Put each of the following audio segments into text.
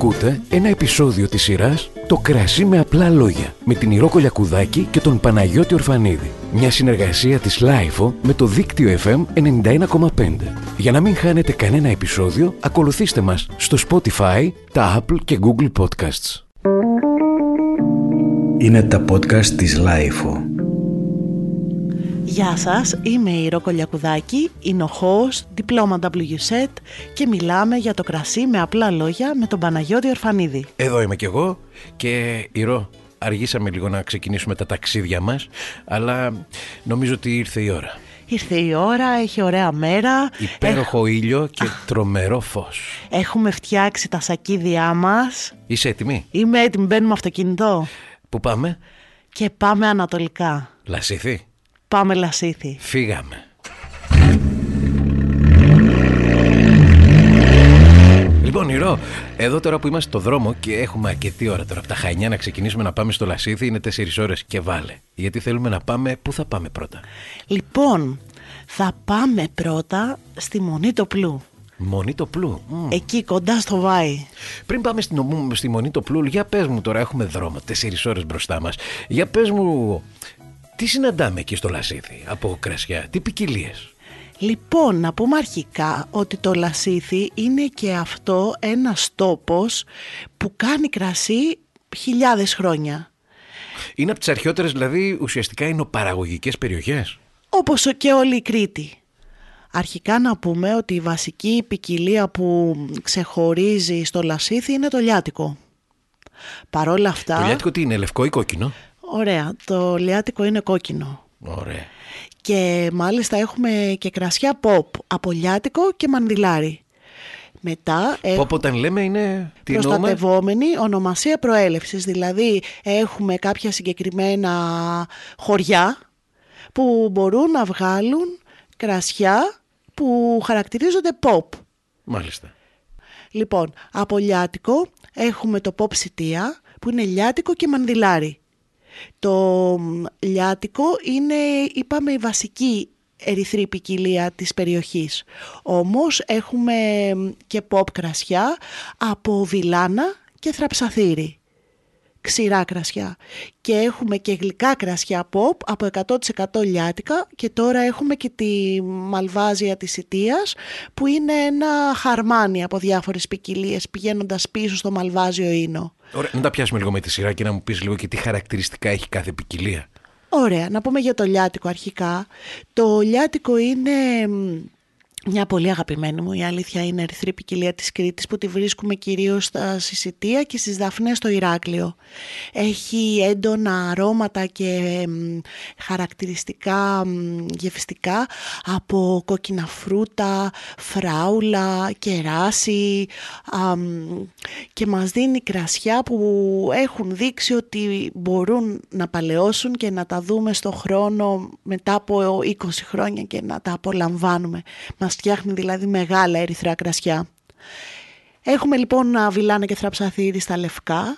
Ακούτε ένα επεισόδιο της σειράς «Το κρασί με απλά λόγια» με την Ηρώ Κολιακουδάκη και τον Παναγιώτη Ορφανίδη. Μια συνεργασία της LiFO με το δίκτυο FM 91,5. Για να μην χάνετε κανένα επεισόδιο, ακολουθήστε μας στο Spotify, τα Apple και Google Podcasts. Είναι τα podcast της LiFO. Γεια σας, είμαι η Ηρώ Κολιακουδάκη, είναι ο host, diploma WSET και μιλάμε για το κρασί με απλά λόγια με τον Παναγιώτη Ορφανίδη. Εδώ είμαι κι εγώ και Ηρώ, αργήσαμε λίγο να ξεκινήσουμε τα ταξίδια μας, αλλά νομίζω ότι ήρθε η ώρα. Ήρθε η ώρα, έχει ωραία μέρα. Υπέροχο ήλιο και τρομερό φως. Έχουμε φτιάξει τα σακίδια μας. Είσαι έτοιμη; Είμαι έτοιμη, μπαίνουμε αυτοκίνητο Πού πάμε; και πάμε ανατολικά. Λασίθι. Πάμε Λασίθι. Φύγαμε. Λοιπόν, Ηρώ, εδώ τώρα που είμαστε στο δρόμο και έχουμε αρκετή ώρα τώρα από τα Χανιά να ξεκινήσουμε να πάμε στο Λασίθι, είναι 4 ώρες και βάλε. Γιατί θέλουμε να πάμε, πού θα πάμε πρώτα; Λοιπόν, θα πάμε πρώτα στη Μονή το Πλού. Μονή το Πλού. Μμ. Εκεί κοντά στο Βάη. Πριν πάμε στην, ομού- στη Μονή το Πλού, για πες μου τώρα, έχουμε δρόμο, 4 ώρες μπροστά μας. Για πες μου, τι συναντάμε εκεί στο Λασίθι από κρασιά, τι ποικιλίες; Λοιπόν, να πούμε αρχικά ότι το Λασίθι είναι και αυτό ένας τόπος που κάνει κρασί χιλιάδες χρόνια. Είναι από τις αρχαιότερες, δηλαδή ουσιαστικά είναι παραγωγικές περιοχές. Όπως ο- και όλη η Κρήτη. Αρχικά να πούμε ότι η βασική ποικιλία που ξεχωρίζει στο Λασίθι είναι το λιάτικο. Παρόλα αυτά... Το λιάτικο τι είναι, λευκό ή κόκκινο; Ωραία, το λιάτικο είναι κόκκινο. Ωραία. Και μάλιστα έχουμε και κρασιά pop από λιάτικο και μανδυλάρι. Μετά έχουμε... Πόπο όταν λέμε είναι, τι εννοούμε; προστατευόμενη ονομασία προέλευσης. Δηλαδή έχουμε κάποια συγκεκριμένα χωριά που μπορούν να βγάλουν κρασιά που χαρακτηρίζονται pop. Μάλιστα. Λοιπόν, από λιάτικο έχουμε το pop σιτία που είναι λιάτικο και μανδυλάρι. Το μ, λιάτικο είναι, είπαμε, η βασική ερυθρή ποικιλία της περιοχής. Όμως έχουμε μ, και pop κρασιά από βιλάνα και θραψαθήρι. Ξηρά κρασιά. Και έχουμε και γλυκά κρασιά pop από 100% λιάτικα και τώρα έχουμε και τη μαλβάζια της Ιτίας που είναι ένα χαρμάνι από διάφορες ποικιλίες πηγαίνοντας πίσω στο μαλβάζιο ίνο. Ωραία. Να τα πιάσουμε λίγο με τη σειρά και να μου πεις λίγο και τι χαρακτηριστικά έχει κάθε ποικιλία. Ωραία, να πούμε για το λιάτικο αρχικά. Το λιάτικο είναι μ, μια πολύ αγαπημένη μου, η αλήθεια είναι ερυθρή ποικιλία της Κρήτης που τη βρίσκουμε κυρίως στα Σισιτία και στις Δαφνές στο Ηράκλειο. Έχει έντονα αρώματα και μ, χαρακτηριστικά μ, γευστικά από κόκκινα φρούτα, φράουλα, κεράσι α, μ, και μας δίνει κρασιά που έχουν δείξει ότι μπορούν να παλαιώσουν και να τα δούμε στο χρόνο μετά από 20 χρόνια και να τα απολαμβάνουμε. Μας φτιάχνει δηλαδή μεγάλα ερυθρά κρασιά. Έχουμε λοιπόν α, βιλάνα και θραψαθήρι στα λευκά.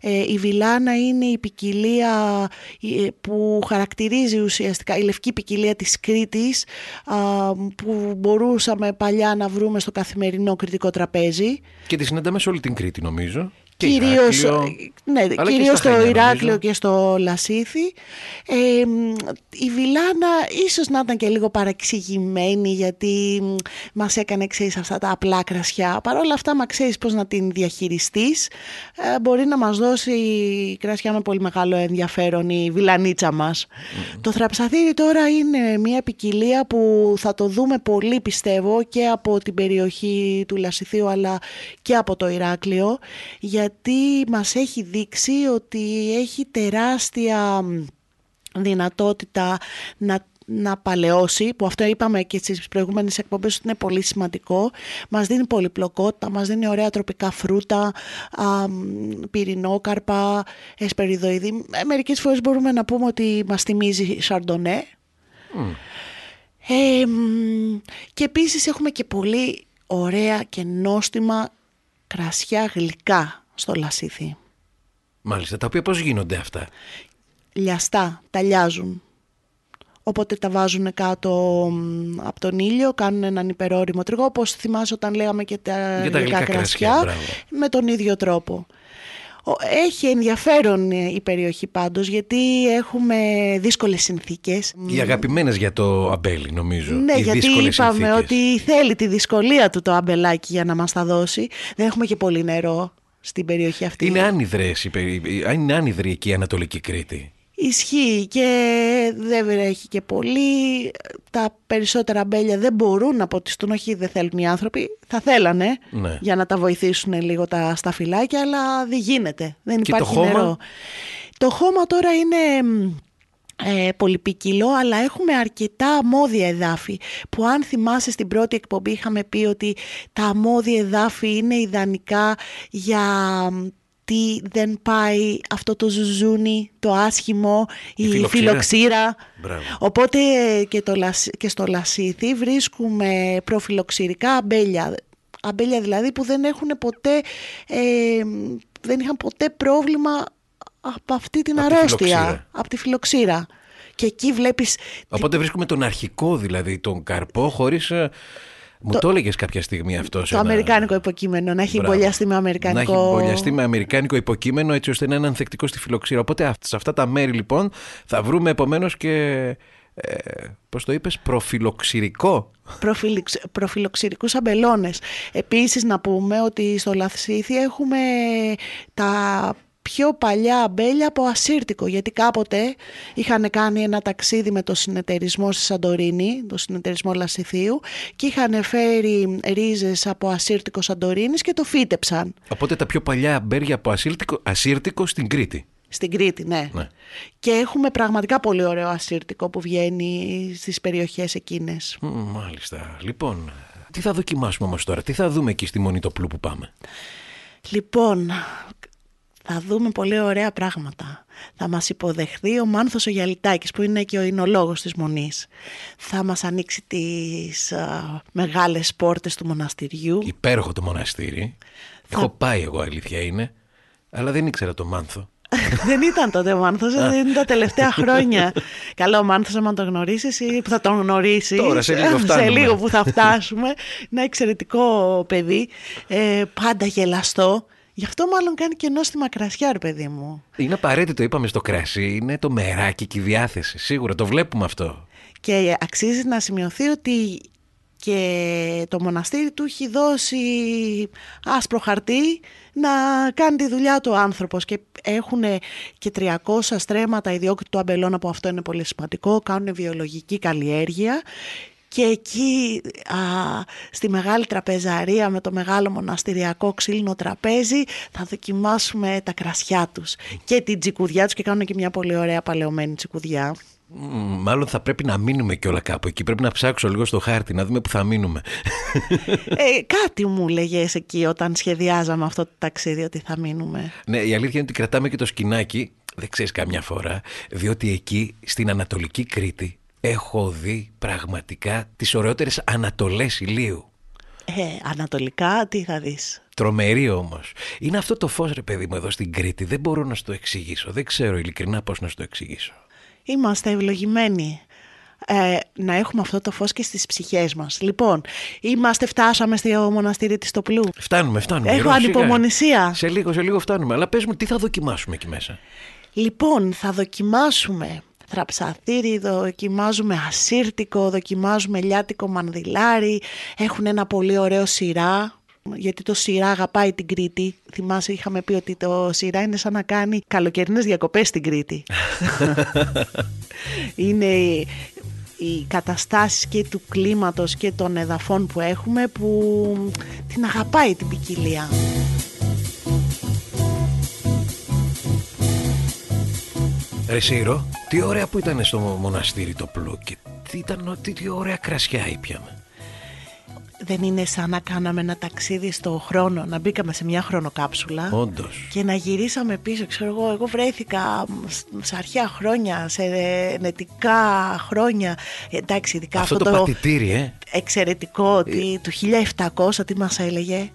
Ε, η βιλάνα είναι η ποικιλία ε, που χαρακτηρίζει ουσιαστικά η λευκή ποικιλία της Κρήτης α, που μπορούσαμε παλιά να βρούμε στο καθημερινό κριτικό τραπέζι. Και τη συναντάμε σε όλη την Κρήτη νομίζω. Και Κυρίως, Ηράκλειο, ναι, αλλά και κυρίως στα στο Χανιά, Ηράκλειο νομίζω. και στο Λασίθι. Ε, μ, η Βιλάνα ίσως να ήταν και λίγο παραξηγημένη γιατί μ, μας έκανε ξέρεις αυτά τα απλά κρασιά. Παρ' όλα αυτά, μα ξέρεις πώς να την διαχειριστείς, ε, μπορεί να μας δώσει κρασιά με πολύ μεγάλο ενδιαφέρον η βιλανίτσα μας. Το θραψαθήρι τώρα είναι μια ποικιλία που θα το δούμε πολύ πιστεύω και από την περιοχή του Λασιθίου αλλά και από το Ηράκλειο γιατί μας έχει δείξει ότι έχει τεράστια μ, δυνατότητα να να παλαιώσει, που αυτό είπαμε και στις προηγούμενες εκπομπές ότι είναι πολύ σημαντικό. Μας δίνει πολυπλοκότητα, μας δίνει ωραία τροπικά φρούτα, α, μ, πυρηνόκαρπα, εσπεριδοειδή. Ε, Μερικές φορές μπορούμε να πούμε ότι μας θυμίζει σαρντονέ. Ε, μ, και επίσης έχουμε και πολύ ωραία και νόστιμα κρασιά γλυκά στο Λασίθι. Μάλιστα, τα οποία πώς γίνονται αυτά; Λιαστά, τα λιάζουν. οπότε τα βάζουν κάτω μ, από τον ήλιο, κάνουν έναν υπερόριμο τριγό, όπως θυμάσαι όταν λέγαμε και τα, Για τα γλυκά κρασιά, μπράβο. με τον ίδιο τρόπο. Ο- Έχει ενδιαφέρον ε, η περιοχή πάντως γιατί έχουμε δύσκολες συνθήκες. Οι αγαπημένες για το αμπέλι, νομίζω. Ναι, Οι γιατί δύσκολες είπαμε συνθήκες. ότι θέλει τη δυσκολία του το αμπελάκι για να μας τα δώσει. Δεν έχουμε και πολύ νερό στην περιοχή αυτή. Είναι άνυδρες, οι περι- είναι άνυδρη εκεί η Ανατολική Κρήτη. Ισχύει και δεν βρέχει και πολύ. Τα περισσότερα αμπέλια δεν μπορούν να ποτιστούν, όχι δεν θέλουν οι άνθρωποι. Θα θέλανε Ναι. για να τα βοηθήσουν λίγο τα σταφυλάκια, αλλά δεν γίνεται. Δεν Και το υπάρχει χώμα; νερό. Το χώμα τώρα είναι μ, ε, πολυπικιλό, αλλά έχουμε αρκετά αμμώδια εδάφη που αν θυμάσαι στην πρώτη εκπομπή είχαμε πει ότι τα αμμώδια εδάφη είναι ιδανικά για μ, τι δεν πάει αυτό το ζουζούνι, το άσχημο, η, φιλοξήρα. φιλοξήρα. Μπράβο. Οπότε ε, και, το, λασ- και στο λασίθι βρίσκουμε προφιλοξηρικά αμπέλια. Αμπέλια δηλαδή που δεν έχουν ποτέ, ε, δεν είχαν ποτέ πρόβλημα από αυτή την Από τη αρρώστια, φιλοξήρα. από τη φιλοξήρα. Και εκεί βλέπεις Οπότε βρίσκουμε τον αρχικό δηλαδή, τον καρπό, χωρίς. Μου το, έλεγες κάποια στιγμή αυτό. σε το ένα- αμερικάνικο υποκείμενο, να έχει Μπράβο. εμπολιαστεί με Να αμερικάνικο... έχει εμπολιαστεί με αμερικάνικο υποκείμενο έτσι ώστε να είναι ανθεκτικό στη φιλοξήρα. Οπότε αυ- σε αυτά τα μέρη λοιπόν θα βρούμε επομένως και. Ε, Πώς το είπες, προφιλοξηρικό. προφιλιξ- προφιλοξηρικούς αμπελώνες. Επίσης να πούμε ότι στο Λαθσίθι έχουμε τα πιο παλιά αμπέλια από ασύρτικο γιατί κάποτε είχαν κάνει ένα ταξίδι με το συνεταιρισμό στη Σαντορίνη, το συνεταιρισμό Λασιθίου και είχαν φέρει ρίζες από ασύρτικο Σαντορίνης και το φύτεψαν Οπότε τα πιο παλιά αμπέρια από ασύρτικο, ασύρτικο στην Κρήτη. στην Κρήτη, ναι. Ναι. Και έχουμε πραγματικά πολύ ωραίο ασύρτικο που βγαίνει στις περιοχές εκείνες. Μ, Μάλιστα. Λοιπόν, τι θα δοκιμάσουμε όμως τώρα, τι θα δούμε εκεί στη Μονή το Πλού που πάμε; Λοιπόν, θα δούμε πολύ ωραία πράγματα. Θα μας υποδεχθεί ο Μάνθος ο Γιαλιτάκης που είναι και ο εινολόγος της Μονής. Θα μας ανοίξει τις α, μεγάλες πόρτες του μοναστηριού. Υπέροχο το μοναστήρι. Έχω πάει εγώ, αλήθεια είναι. Αλλά δεν ήξερα το μάνθο. δεν ήταν τότε ο Μάνθος, δεν είναι τα τελευταία χρόνια. Καλό ο Μάνθος, άμα τον γνωρίσεις ή που θα τον γνωρίσεις. Τώρα, σε λίγο σε φτάνουμε. λίγο που θα φτάσουμε. Ένα εξαιρετικό παιδί, ε, πάντα γελαστό. Γι' αυτό μάλλον κάνει και νόστιμα κρασιά, ρε παιδί μου. Είναι απαραίτητο, είπαμε στο κρασί, είναι το μεράκι και η διάθεση. Σίγουρα το βλέπουμε αυτό. Και αξίζει να σημειωθεί ότι και το μοναστήρι του έχει δώσει άσπρο χαρτί να κάνει τη δουλειά του ο άνθρωπος και έχουν και 300 στρέμματα ιδιόκτητου του αμπελών από αυτό είναι πολύ σημαντικό, κάνουν βιολογική καλλιέργεια και εκεί α, στη μεγάλη τραπεζαρία με το μεγάλο μοναστηριακό ξύλινο τραπέζι θα δοκιμάσουμε τα κρασιά τους και την τσικουδιά τους και κάνουν και μια πολύ ωραία παλαιωμένη τσικουδιά. Μ, Μάλλον θα πρέπει να μείνουμε και όλα κάπου εκεί. Πρέπει να ψάξω λίγο στο χάρτη, να δούμε που θα μείνουμε. Ε, κάτι μου λέγες εκεί όταν σχεδιάζαμε αυτό το ταξίδι ότι θα μείνουμε. ναι, η αλήθεια είναι ότι κρατάμε και το σκηνάκι, δεν ξέρεις καμιά φορά, διότι εκεί στην Ανατολική Κρήτη έχω δει πραγματικά τις ωραιότερες ανατολές ηλίου. Ε, ανατολικά τι θα δεις. Τρομερή όμως. Είναι αυτό το φως, ρε παιδί μου, εδώ στην Κρήτη. Δεν μπορώ να σου το εξηγήσω. Δεν ξέρω ειλικρινά πώς να σου το εξηγήσω. Είμαστε ευλογημένοι ε, να έχουμε αυτό το φως και στις ψυχές μας. Λοιπόν, είμαστε, φτάσαμε στο μοναστήρι της Τοπλού. Φτάνουμε, φτάνουμε. Έχω Ρώο, σιγά. ανυπομονησία. Σε λίγο, σε λίγο φτάνουμε. Αλλά πες μου, τι θα δοκιμάσουμε εκεί μέσα; Λοιπόν, θα δοκιμάσουμε θραψαθήρι, δοκιμάζουμε ασύρτικο, δοκιμάζουμε λιάτικο μανδυλάρι, έχουν ένα πολύ ωραίο σειρά, γιατί το σειρά αγαπάει την Κρήτη. Θυμάσαι, είχαμε πει ότι το σειρά είναι σαν να κάνει καλοκαιρινές διακοπές στην Κρήτη. είναι οι, οι καταστάσεις και του κλίματος και των εδαφών που έχουμε που την αγαπάει την ποικιλία. Ρε Σύρο, τι ωραία που ήταν στο μοναστήρι το πλού και τι, ήταν, τι, τι ωραία κρασιά ήπιαμε. Δεν είναι σαν να κάναμε ένα ταξίδι στο χρόνο, να μπήκαμε σε μια χρονοκάψουλα Όντως. και να γυρίσαμε πίσω. Ξέρω εγώ, εγώ βρέθηκα σε αρχαία χρόνια, σε νετικά χρόνια. Εντάξει, ειδικά Αυτό, αυτό, το, πατητήρι, ε. εξαιρετικό ότι του 1700 τι μας έλεγε.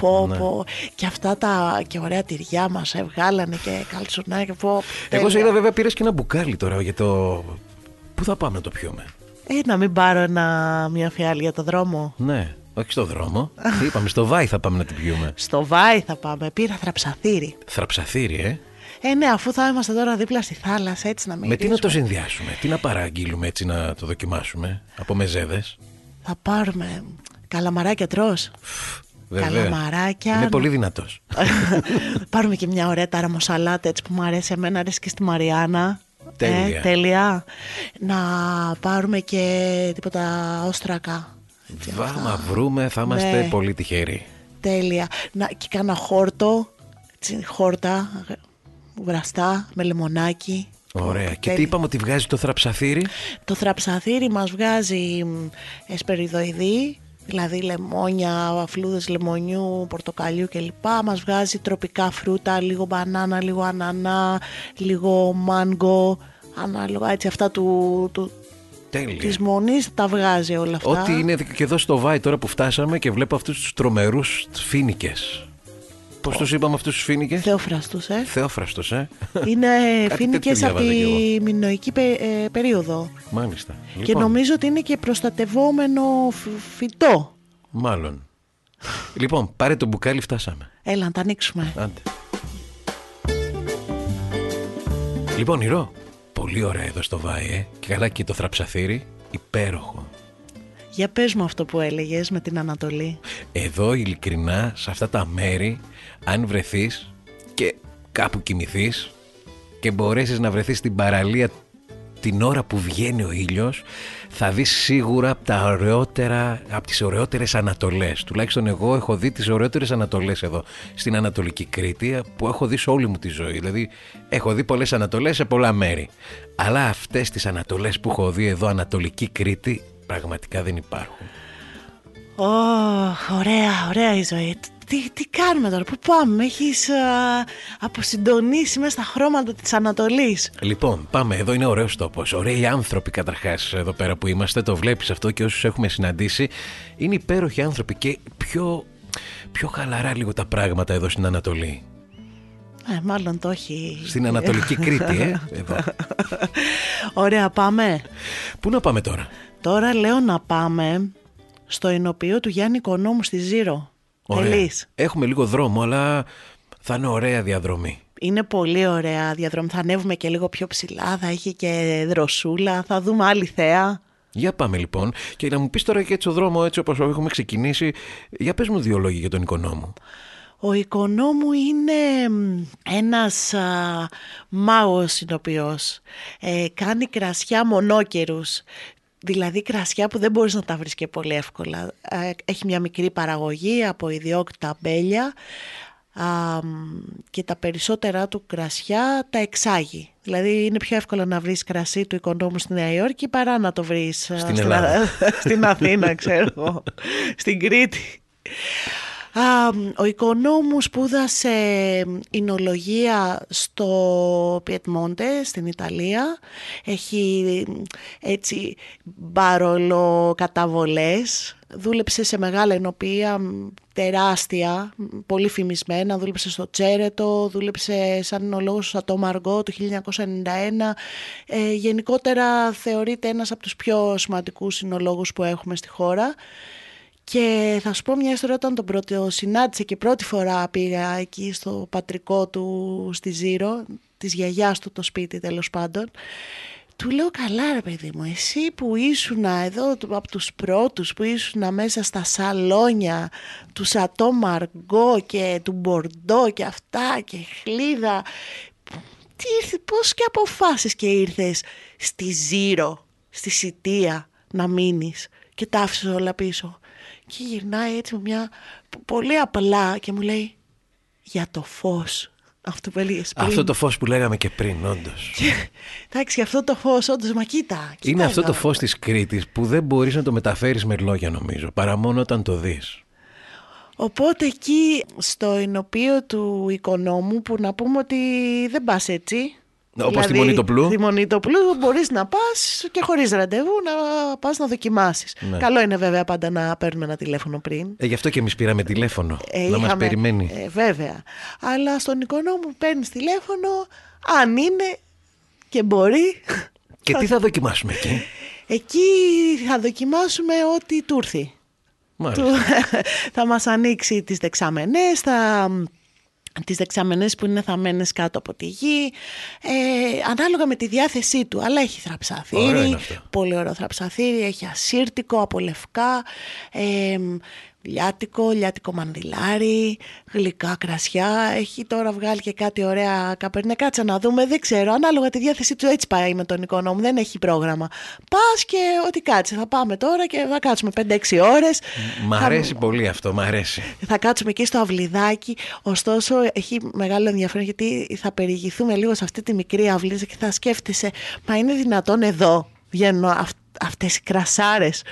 Πω, Ναι. πω. Και αυτά τα και ωραία τυριά μας έβγαλανε και καλτσουνάκια. Πω, Εγώ σε τέλεια. είδα βέβαια πήρες και ένα μπουκάλι τώρα για το. Πού θα πάμε να το πιούμε. Ε, να μην πάρω ένα, μια φιάλη για το δρόμο. Ναι, όχι στο δρόμο. Τι είπαμε, στο Βάι θα πάμε να την πιούμε. Στο Βάι θα πάμε. Πήρα θραψαθήρι. Θραψαθήρι, ε; Ε, ναι, αφού θα είμαστε τώρα δίπλα στη θάλασσα, έτσι να μην Με τι να το συνδυάσουμε, τι να παραγγείλουμε έτσι να το δοκιμάσουμε. Από μεζέδες; Θα πάρουμε καλαμαράκια τρως. Καλαμαράκια. Είναι πολύ δυνατός. πάρουμε και μια ωραία ταραμοσαλάτα έτσι που μου αρέσει εμένα, αρέσει και στη Μαριάννα. Τέλεια. Ε, τέλεια. Να πάρουμε και τίποτα όστρακα. Βάμα βρούμε, θα είμαστε Ναι. πολύ τυχεροί. Τέλεια. Να, και κάνα χόρτο, έτσι, χόρτα, βραστά, με λεμονάκι. Ωραία. Και τι Τέλεια. είπαμε ότι βγάζει το θραψαθήρι. Το θραψαθήρι μας βγάζει μ, εσπεριδοειδή, δηλαδή λεμόνια, φλούδες λεμονιού, πορτοκαλιού κλπ. Μας βγάζει τροπικά φρούτα, λίγο μπανάνα, λίγο ανανά, λίγο μάγκο, ανάλογα έτσι αυτά του, του, Τέλεια. της μονής τα βγάζει όλα αυτά. Ό,τι είναι και εδώ στο Βάι τώρα που φτάσαμε και βλέπω αυτούς τους τρομερούς φίνικες. Πώς τους είπαμε αυτούς τους φίνικες; Θεόφραστος, ε. Θεόφραστος, ε. Είναι τέτοιο φοίνικες από διάβαζα κι τη μηνοϊκή πε- ε, περίοδο. Μάλιστα. Και Λοιπόν, νομίζω ότι είναι και προστατευόμενο φ- φυτό. Μάλλον. λοιπόν, πάρε το μπουκάλι, φτάσαμε. Έλα να τα ανοίξουμε. Άντε. Λοιπόν, Ηρώ, πολύ ωραία εδώ στο Βάι, ε. Και καλά και το θραψαθήρι, υπέροχο. Για πες μου αυτό που έλεγες με την Ανατολή. Εδώ ειλικρινά σε αυτά τα μέρη αν βρεθείς και κάπου κοιμηθείς και μπορέσεις να βρεθείς στην παραλία την ώρα που βγαίνει ο ήλιος θα δεις σίγουρα από, τα ωραιότερα, από τις ωραιότερες ανατολές. Τουλάχιστον εγώ έχω δει τις ωραιότερες ανατολές εδώ στην Ανατολική Κρήτη που έχω δει σε όλη μου τη ζωή. Δηλαδή έχω δει πολλές ανατολές σε πολλά μέρη. Αλλά αυτές τις ανατολές που έχω δει εδώ Ανατολική Κρήτη πραγματικά δεν υπάρχουν. Ω, ωραία, ωραία η ζωή. Τι, τι κάνουμε τώρα, πού πάμε, με έχεις α, αποσυντονίσει μέσα στα χρώματα της Ανατολής. Λοιπόν, πάμε. Εδώ είναι ωραίος τόπος. Ωραίοι άνθρωποι καταρχάς εδώ πέρα που είμαστε. Το βλέπεις αυτό και όσους έχουμε συναντήσει. Είναι υπέροχοι άνθρωποι και πιο, πιο χαλαρά λίγο τα πράγματα εδώ στην Ανατολή. Ε, μάλλον το έχει. Στην Ανατολική Κρήτη, ε. Εδώ. Ωραία, πάμε. Πού να πάμε τώρα; Τώρα λέω να πάμε στο ενοποιείο του Γιάννη Οικονόμου στη Ζήρο. Ωραία. Τελείς. Έχουμε λίγο δρόμο, αλλά θα είναι ωραία διαδρομή. Είναι πολύ ωραία διαδρομή. Θα ανέβουμε και λίγο πιο ψηλά, θα έχει και δροσούλα, θα δούμε άλλη θέα. Για πάμε λοιπόν και να μου πεις τώρα και έτσι ο δρόμο έτσι όπως έχουμε ξεκινήσει. Για πες μου δύο λόγια για τον οικονόμο. Ο Οικονόμου είναι μ, ένας α, μάγος συνοποιός. Ε, κάνει κρασιά μονόκερους. Δηλαδή κρασιά που δεν μπορείς να τα βρεις και πολύ εύκολα. Ε, έχει μια μικρή παραγωγή από ιδιόκτητα μπέλια α, μ, και τα περισσότερα του κρασιά τα εξάγει. Δηλαδή είναι πιο εύκολο να βρεις κρασί του Οικονόμου στη Νέα Υόρκη παρά να το βρεις α, Στην Ελλάδα. στην Αθήνα, ξέρω εγώ, στην Κρήτη. Α, ο Οικονόμου σπούδασε εινολογία στο Πιετμόντε στην Ιταλία. Έχει έτσι μπαρολο καταβολές. Δούλεψε σε μεγάλα ενοπία, μ, τεράστια, μ, πολύ φημισμένα. Δούλεψε στο Τσέρετο, δούλεψε σαν εινολόγος στο Σατό Μαργό το 1991. Ε, γενικότερα θεωρείται ένας από τους πιο σημαντικούς εινολόγους που έχουμε στη χώρα. Και θα σου πω μια ιστορία όταν τον πρώτο συνάντησε και πρώτη φορά πήγα εκεί στο πατρικό του στη Ζήρο, της γιαγιάς του το σπίτι τέλος πάντων. Του λέω καλά ρε παιδί μου, εσύ που ήσουν εδώ από τους πρώτους που ήσουν μέσα στα σαλόνια του Σατό Μαργκό και του Μπορντό και αυτά και χλίδα. Τι ήρθε, πώς και αποφάσεις και ήρθες στη Ζήρο, στη Σιτία να μείνεις και τα άφησες όλα πίσω. Και γυρνάει έτσι με μια π- πολύ απλά και μου λέει για το φως. Αυτό που έλεγες πριν. Αυτό το φως που λέγαμε και πριν, όντως. Εντάξει, αυτό το φως όντως, μα κοίτα. κοίτα Είναι αυτό εδώ. το φως της Κρήτης που δεν μπορείς να το μεταφέρεις με λόγια νομίζω, παρά μόνο όταν το δεις. Οπότε εκεί στο ενωπείο του οικονόμου που να πούμε ότι δεν πας έτσι. Όπως στη Μονιτοπλού. Στη Μονιτοπλού μπορείς να πας και χωρίς ραντεβού να πας να δοκιμάσεις. Ναι. Καλό είναι βέβαια πάντα να παίρνουμε ένα τηλέφωνο πριν. Ε, γι' αυτό και εμείς πήραμε τηλέφωνο, Ε, να μας είχαμε- περιμένει. Ε, βέβαια. Αλλά στον οικονόμου παίρνεις τηλέφωνο, αν είναι και μπορεί, Και τι θα δοκιμάσουμε εκεί; Εκεί θα δοκιμάσουμε ό,τι του έρθει. Μάλιστα. Του- θα μας ανοίξει τις δεξαμενές, θα... τις δεξαμενές που είναι θαμμένες κάτω από τη γη, ε, ανάλογα με τη διάθεσή του. Αλλά έχει Ωραίο θραψαθήρι, είναι αυτό. πολύ ωραίο θραψαθήρι, έχει ασύρτικο από λευκά, ε, λιάτικο, λιάτικο μανδυλάρι, γλυκά κρασιά. Έχει τώρα βγάλει και κάτι ωραία καπερνέ. Κάτσε να δούμε, δεν ξέρω. Ανάλογα τη διάθεσή του έτσι πάει με τον εικόνα μου. Δεν έχει πρόγραμμα. Πας και ότι κάτσε. Θα πάμε τώρα και θα κάτσουμε 5-6 ώρες. Μ' αρέσει πολύ αυτό, μ' αρέσει. Θα κάτσουμε εκεί στο αυλιδάκι. Ωστόσο, έχει μεγάλο ενδιαφέρον γιατί θα περιηγηθούμε λίγο σε αυτή τη μικρή αυλή και θα σκέφτεσαι, μα είναι δυνατόν εδώ βγαίνουν αυ- αυτές οι κρασάρες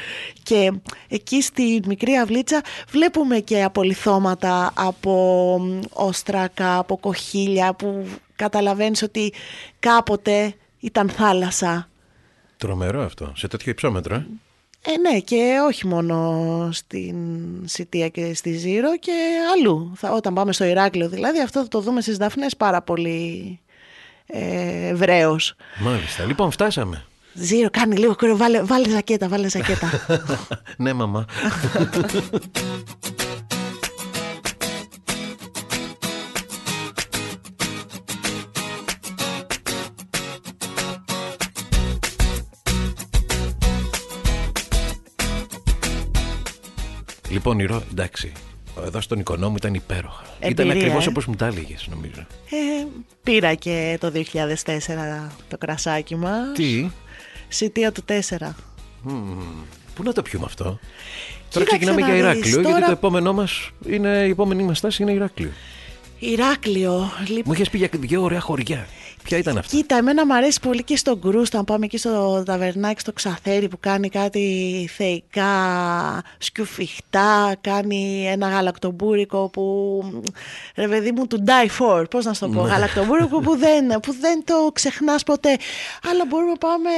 και εκεί στη μικρή αυλίτσα βλέπουμε και απολυθώματα από μ, όστρακα, από κοχύλια που καταλαβαίνεις ότι κάποτε ήταν θάλασσα. Τρομερό αυτό. Σε τέτοιο υψόμετρο, ε. Ε, ναι, και όχι μόνο στην Σιτία και στη Ζήρο και αλλού. Θα, όταν πάμε στο Ηράκλειο δηλαδή, αυτό θα το δούμε στις Δαφνές πάρα πολύ ε, ευρέως. Μάλιστα. Λοιπόν, φτάσαμε. Ζήρο, κάνει λίγο κρύο, βάλε, βάλε ζακέτα, βάλε ζακέτα. ναι, μαμά. Λοιπόν, Ηρώ, εντάξει. Εδώ στον οικονόμου ήταν υπέροχα. ήταν Εμπειρία, ακριβώς ε. όπως μου τα έλεγες, νομίζω. ε, πήρα και το 2004 το κρασάκι μας. Τι, Σιτία του 4. πού να το πιούμε αυτό; Τώρα Κοίταξε ξεκινάμε να για δεις, Ηράκλειο, γιατί τώρα- το επόμενό μας είναι, η επόμενη μας στάση είναι Ηράκλειο. Ηράκλειο. Λοιπόν, Μου είχες πει για δύο ωραία χωριά. Ποια ήταν αυτά; Κοίτα, εμένα μου αρέσει πολύ και στον Κρούστα, να πάμε εκεί στο ταβερνάκι στο Ξαθέρι που κάνει κάτι θεϊκά σκιουφιχτά, κάνει ένα γαλακτομπούρικο που, ρε παιδί μου, του die for, πώς να σου το πω, Ναι. γαλακτομπούρικο που δεν, που δεν το ξεχνάς ποτέ. Αλλά μπορούμε να πάμε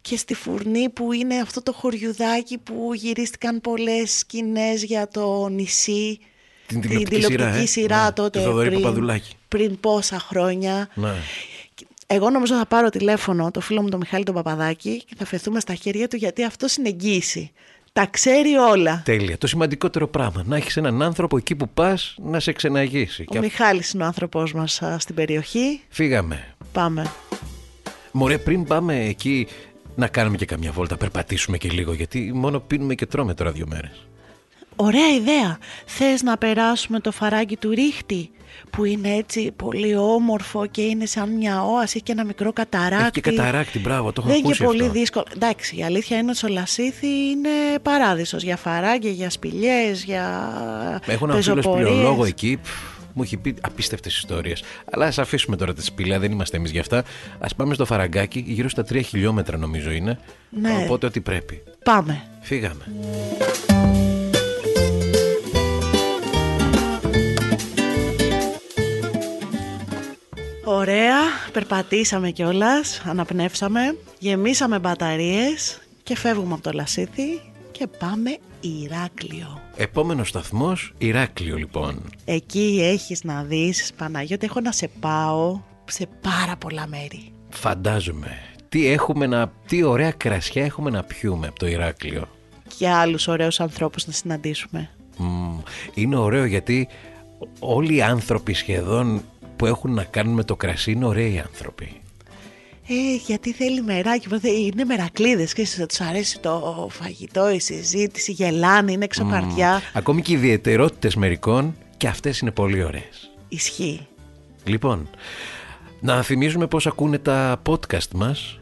και στη Φουρνή που είναι αυτό το χωριουδάκι που γυρίστηκαν πολλές σκηνές για το νησί. Την τηλεοπτική σειρά, ε. σειρά Ναι, τότε του Θοδωρή πριν, Παπαδουλάκη. πριν πόσα χρόνια. Ναι. Εγώ νομίζω θα πάρω τηλέφωνο το φίλο μου τον Μιχάλη τον Παπαδάκη και θα φεθούμε στα χέρια του γιατί αυτό είναι εγγύηση. Τα ξέρει όλα. Τέλεια. Το σημαντικότερο πράγμα. Να έχεις έναν άνθρωπο εκεί που πας να σε ξεναγήσει. Ο Μιχάλης είναι ο άνθρωπός μας α, στην περιοχή. Φύγαμε. Πάμε. Μωρέ, πριν πάμε εκεί να κάνουμε και καμιά βόλτα, περπατήσουμε και λίγο, γιατί μόνο πίνουμε και τρώμε τώρα δύο μέρες. Ωραία ιδέα. Θες να περάσουμε το φαράγγι του ρίχτη που είναι έτσι πολύ όμορφο και είναι σαν μια όαση, έχει και ένα μικρό καταράκτη. Έχει και καταράκτη, μπράβο, το έχω Δεν είναι και ακούσει πολύ αυτό. δύσκολο. Εντάξει, η αλήθεια είναι ότι ο Λασίθι είναι παράδεισος για φαράγγια, για σπηλιές, για Έχω έναν φίλο πεζοπορίες. σπηλαιολόγο εκεί. πφ, Μου έχει πει απίστευτες ιστορίες. Αλλά ας αφήσουμε τώρα τη σπηλιά, δεν είμαστε εμείς γι' αυτά. Α πάμε στο φαραγκάκι, γύρω στα 3 χιλιόμετρα νομίζω είναι. Ναι. Οπότε ό,τι πρέπει. Πάμε. Φύγαμε. Ωραία, περπατήσαμε κιόλας, αναπνεύσαμε, γεμίσαμε μπαταρίες και φεύγουμε από το Λασίθι και πάμε Ηράκλειο. Επόμενος σταθμός, Ηράκλειο λοιπόν. Εκεί έχεις να δεις, Παναγιώτη, έχω να σε πάω σε πάρα πολλά μέρη. Φαντάζομαι. Τι, έχουμε να, τι ωραία κρασιά έχουμε να πιούμε από το Ηράκλειο. Και άλλους ωραίους ανθρώπους να συναντήσουμε. Μμμ, είναι ωραίο γιατί όλοι οι άνθρωποι σχεδόν που έχουν να κάνουν με το κρασί είναι ωραίοι άνθρωποι. Ε, γιατί θέλει μεράκι, οπότε είναι μερακλείδες και θα τους αρέσει το φαγητό, η συζήτηση, γελάνε, είναι έξω καρδιά. Ακόμη και οι ιδιαιτερότητες μερικών και αυτές είναι πολύ ωραίες. Ισχύει. Λοιπόν, να θυμίζουμε πώς ακούνε τα podcast μας.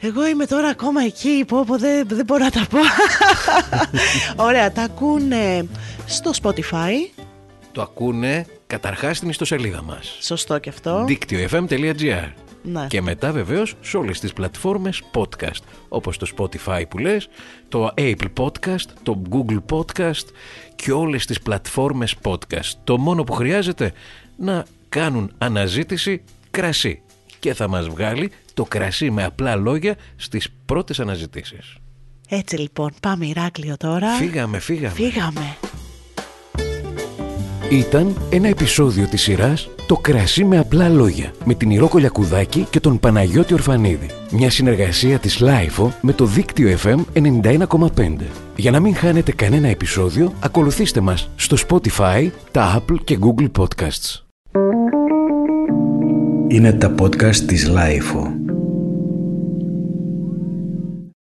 Εγώ είμαι τώρα ακόμα εκεί, πω, πω δεν, δεν μπορώ να τα πω. Ωραία, τα ακούνε στο Spotify, Το ακούνε καταρχάς στην ιστοσελίδα μας. σωστό και αυτό. δίκτυοfm.gr Ναι. Και μετά βεβαίως σε όλες τις πλατφόρμες podcast όπως το Spotify που λες, το Apple Podcast, το Google Podcast και όλες τις πλατφόρμες podcast. Το μόνο που χρειάζεται να κάνουν αναζήτηση κρασί και θα μας βγάλει το κρασί με απλά λόγια στις πρώτες αναζητήσεις. Έτσι λοιπόν, πάμε Ηράκλειο τώρα. Φύγαμε, φύγαμε. Φύγαμε. Ήταν ένα επεισόδιο της σειράς «Το κρασί με απλά λόγια» με την Ηρώ Κολιακουδάκη και τον Παναγιώτη Ορφανίδη. Μια συνεργασία της LiFO με το δίκτυο FM 91,5. Για να μην χάνετε κανένα επεισόδιο, ακολουθήστε μας στο Spotify, τα Apple και Google Podcasts. Είναι τα podcast της LiFO.